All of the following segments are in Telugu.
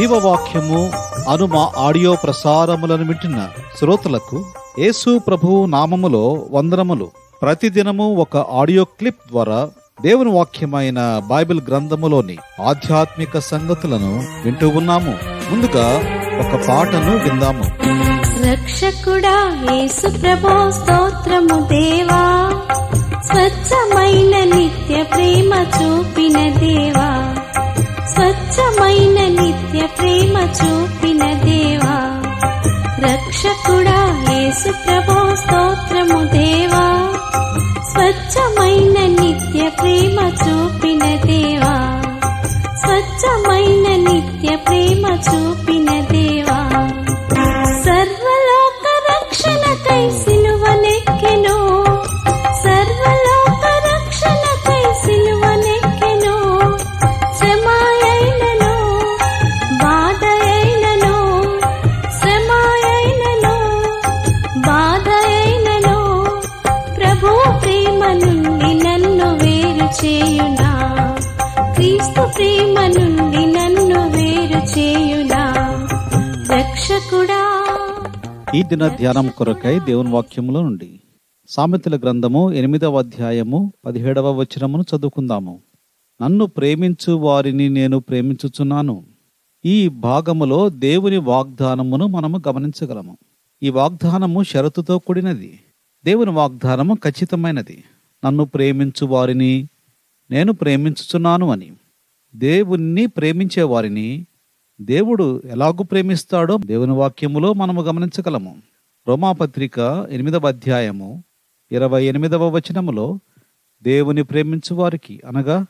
జీవవాక్యము అను మా ఆడియో ప్రసారములను వింటున్న శ్రోతలకు యేసు ప్రభువు నామములో వందనములు. ప్రతిదినము ఒక ఆడియో క్లిప్ ద్వారా దేవుని వాక్యమైన బైబిల్ గ్రంథములోని ఆధ్యాత్మిక సంగతులను వింటూ ఉన్నాము. ముందుగా ఒక పాటను విందాము. రక్షకుడా యేసు ప్రభో స్తోత్రము దేవా. స్వచ్ఛమైన నిత్య ప్రేమ చూపిన దేవా. స్వచ్ఛమైన నిత్య ప్రేమ చూపిన దేవా. రక్షకుడా యేసు ప్రభో స్తోత్రం రక్షకుడా? ఈ దిన ధ్యానం కొరకై దేవుని వాక్యములో నుండి సామెతల గ్రంథము ఎనిమిదవ అధ్యాయము పదిహేడవ వచనమును చదువుకుందాము. నన్ను ప్రేమించు వారిని నేను ప్రేమించుచున్నాను. ఈ భాగములో దేవుని వాగ్దానమును మనము గమనించగలము. ఈ వాగ్దానము షరతుతో కూడినది. దేవుని వాగ్దానము ఖచ్చితమైనది. నన్ను ప్రేమించు వారిని నేను ప్రేమించుచున్నాను అని. దేవుణ్ణి ప్రేమించే వారిని దేవుడు ఎలాగూ ప్రేమిస్తాడో దేవుని వాక్యములో మనము గమనించగలము. రోమాపత్రిక ఎనిమిదవ అధ్యాయము ఇరవై ఎనిమిదవ వచనములో దేవుని ప్రేమించు వారికి అనగా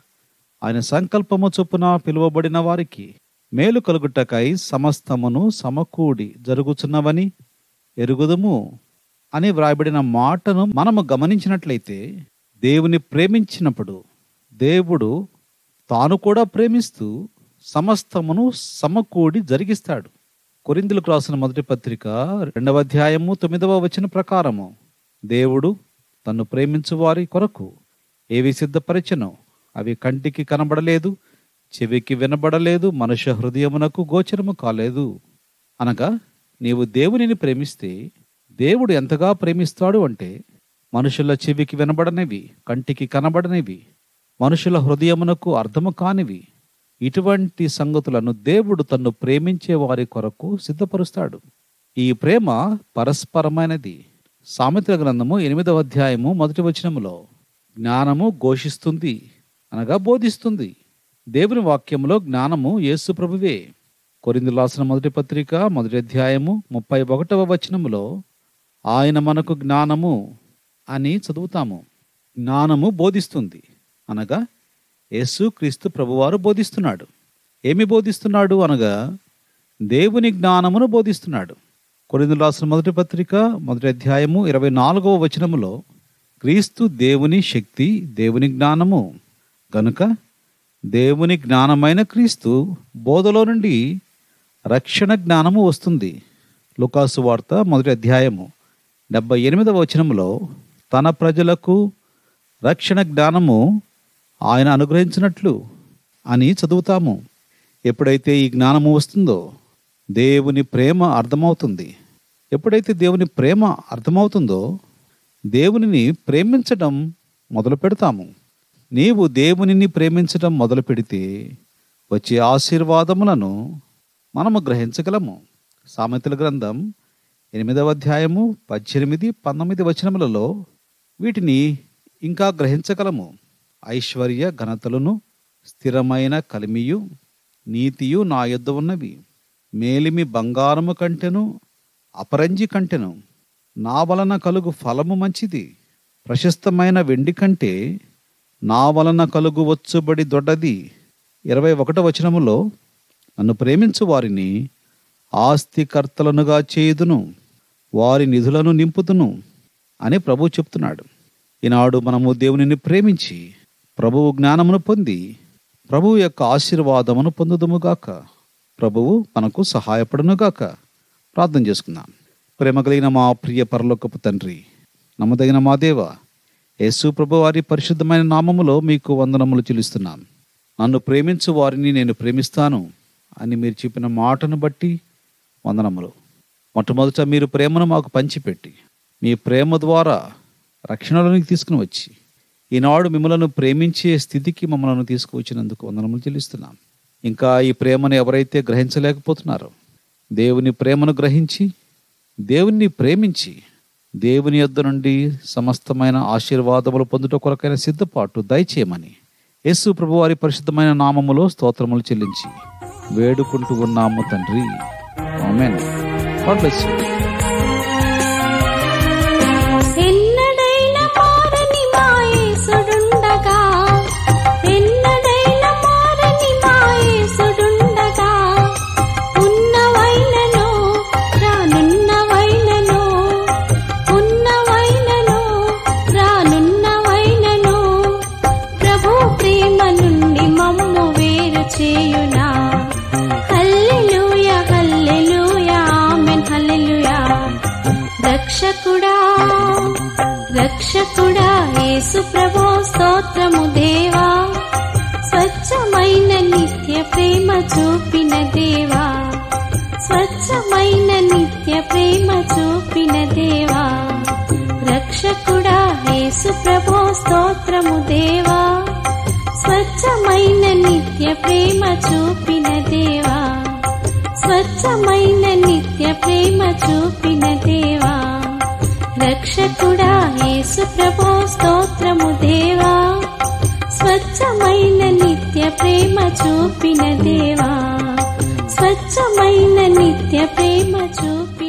ఆయన సంకల్పము చొప్పున పిలువబడిన వారికి మేలు కలుగుటకై సమస్తమును సమకూడి జరుగుచున్నవని ఎరుగుదుము అని వ్రాయబడిన మాటను మనము గమనించినట్లయితే దేవుని ప్రేమించినప్పుడు దేవుడు తాను కూడా ప్రేమిస్తూ సమస్తమును సమకూడి జరిగిస్తాడు. కొరిందులకు రాసిన మొదటి పత్రిక రెండవ అధ్యాయము తొమ్మిదవ వచ్చిన ప్రకారము. దేవుడు తను ప్రేమించు వారి కొరకు ఏవి సిద్ధపరిచనో అవి కంటికి కనబడలేదు చెవికి వినబడలేదు మనుష్య హృదయమునకు గోచరము కాలేదు. అనగా నీవు దేవునిని ప్రేమిస్తే దేవుడు ఎంతగా ప్రేమిస్తాడు అంటే మనుషుల చెవికి వినబడనివి కంటికి కనబడనివి మనుషుల హృదయమునకు అర్థము కానివి ఇటువంటి సంగతులను దేవుడు తన్ను ప్రేమించే వారి కొరకు సిద్ధపరుస్తాడు. ఈ ప్రేమ పరస్పరమైనది. సామెతల గ్రంథము ఎనిమిదవ అధ్యాయము మొదటి వచనములో జ్ఞానము ఘోషిస్తుంది అనగా బోధిస్తుంది. దేవుని వాక్యంలో జ్ఞానము యేసు ప్రభువే. కొరిందు రాసిన మొదటి పత్రిక మొదటి అధ్యాయము ముప్పై ఒకటవ వచనములో ఆయన మనకు జ్ఞానము అని చదువుతాము. జ్ఞానము బోధిస్తుంది అనగా యేసు క్రీస్తు ప్రభువారు బోధిస్తున్నాడు. ఏమి బోధిస్తున్నాడు అనగా దేవుని జ్ఞానమును బోధిస్తున్నాడు. కొరిందు రాసిన మొదటి పత్రిక మొదటి అధ్యాయము ఇరవై నాలుగవ వచనములో క్రీస్తు దేవుని శక్తి దేవుని జ్ఞానము. గనుక దేవుని జ్ఞానమైన క్రీస్తు బోధలో నుండి రక్షణ జ్ఞానము వస్తుంది. లుకాసు వార్త మొదటి అధ్యాయము డెబ్బై ఎనిమిదవ వచనములో తన ప్రజలకు రక్షణ జ్ఞానము ఆయన అనుగ్రహించినట్లు అని చదువుతాము. ఎప్పుడైతే ఈ జ్ఞానము వస్తుందో దేవుని ప్రేమ అర్థమవుతుంది. ఎప్పుడైతే దేవుని ప్రేమ అర్థమవుతుందో దేవునిని ప్రేమించడం మొదలు పెడతాము. నీవు దేవునిని ప్రేమించడం మొదలు పెడితే వచ్చే ఆశీర్వాదములను మనము గ్రహించగలము. సామెతల గ్రంథం ఎనిమిదవ అధ్యాయము పద్దెనిమిది పంతొమ్మిది వచనములలో వీటిని ఇంకా గ్రహించగలము. ఐశ్వర్య ఘనతలను స్థిరమైన కలిమియు నీతియు నా యొద్ద ఉన్నవి. మేలిమి బంగారము కంటెను అపరంజి కంటెను. నా వలన కలుగు ఫలము మంచిది. ప్రశస్తమైన వెండి కంటే నా వలన కలుగు వచ్చుబడి దొడ్డది. ఇరవై ఒకటో వచనములో నన్ను ప్రేమించు వారిని ఆస్తికర్తలనుగా చేయుదును వారి నిధులను నింపుతును అని ప్రభు చెప్తున్నాడు. ఈనాడు మనము దేవునిని ప్రేమించి ప్రభువు జ్ఞానమును పొంది ప్రభువు యొక్క ఆశీర్వాదమును పొందుదుముగాక ప్రభువు మనకు సహాయపడునుగాక ప్రార్థన చేసుకుందాం. ప్రేమ కలిగిన మా ప్రియ పరలోకపు తండ్రి నమ్మదగిన మా దేవ యేసు ప్రభు వారి పరిశుద్ధమైన నామములో మీకు వందనములు చెల్లిస్తున్నాం. నన్ను ప్రేమించు వారిని నేను ప్రేమిస్తాను అని మీరు చెప్పిన మాటను బట్టి వందనములు. మొట్టమొదట మీరు ప్రేమను మాకు పంచిపెట్టి మీ ప్రేమ ద్వారా రక్షణలోనికి తీసుకుని వచ్చి ఈనాడు మిమ్మలను ప్రేమించే స్థితికి మమ్మలను తీసుకువచ్చినందుకు వందనములు చెల్లిస్తున్నాం. ఇంకా ఈ ప్రేమను ఎవరైతే గ్రహించలేకపోతున్నారో దేవుని ప్రేమను గ్రహించి దేవుణ్ణి ప్రేమించి దేవుని యొద్ద నుండి సమస్తమైన ఆశీర్వాదములు పొందుట కొరకైన సిద్ధపాటు దయచేయమని యేసు ప్రభువారి పరిశుద్ధమైన నామములో స్తోత్రములు చెల్లించి వేడుకుంటూ ఉన్నాము తండ్రి. ఆమేన్. రక్షకుడా రక్షకుడా యేసు ప్రభో స్తోత్రము దేవా. స్వచ్ఛమైన నిత్య ప్రేమ చూపిన దేవా. స్వచ్ఛమైన నిత్య ప్రేమ చూపిన దేవా. రక్షకుడా యేసు ప్రభో స్తోత్రము దేవా. స్వచ్ఛమైన నిత్య ప్రేమ చూపిన దేవా. స్వచ్ఛమైన నిత్య ప్రేమ చూపిన దేవా. రక్షకుడా యేసు ప్రభు స్తోత్రము దేవా. స్వచ్ఛమైన నిత్య ప్రేమ చూపిన దేవా. స్వచ్ఛమైన నిత్య ప్రేమ చూపి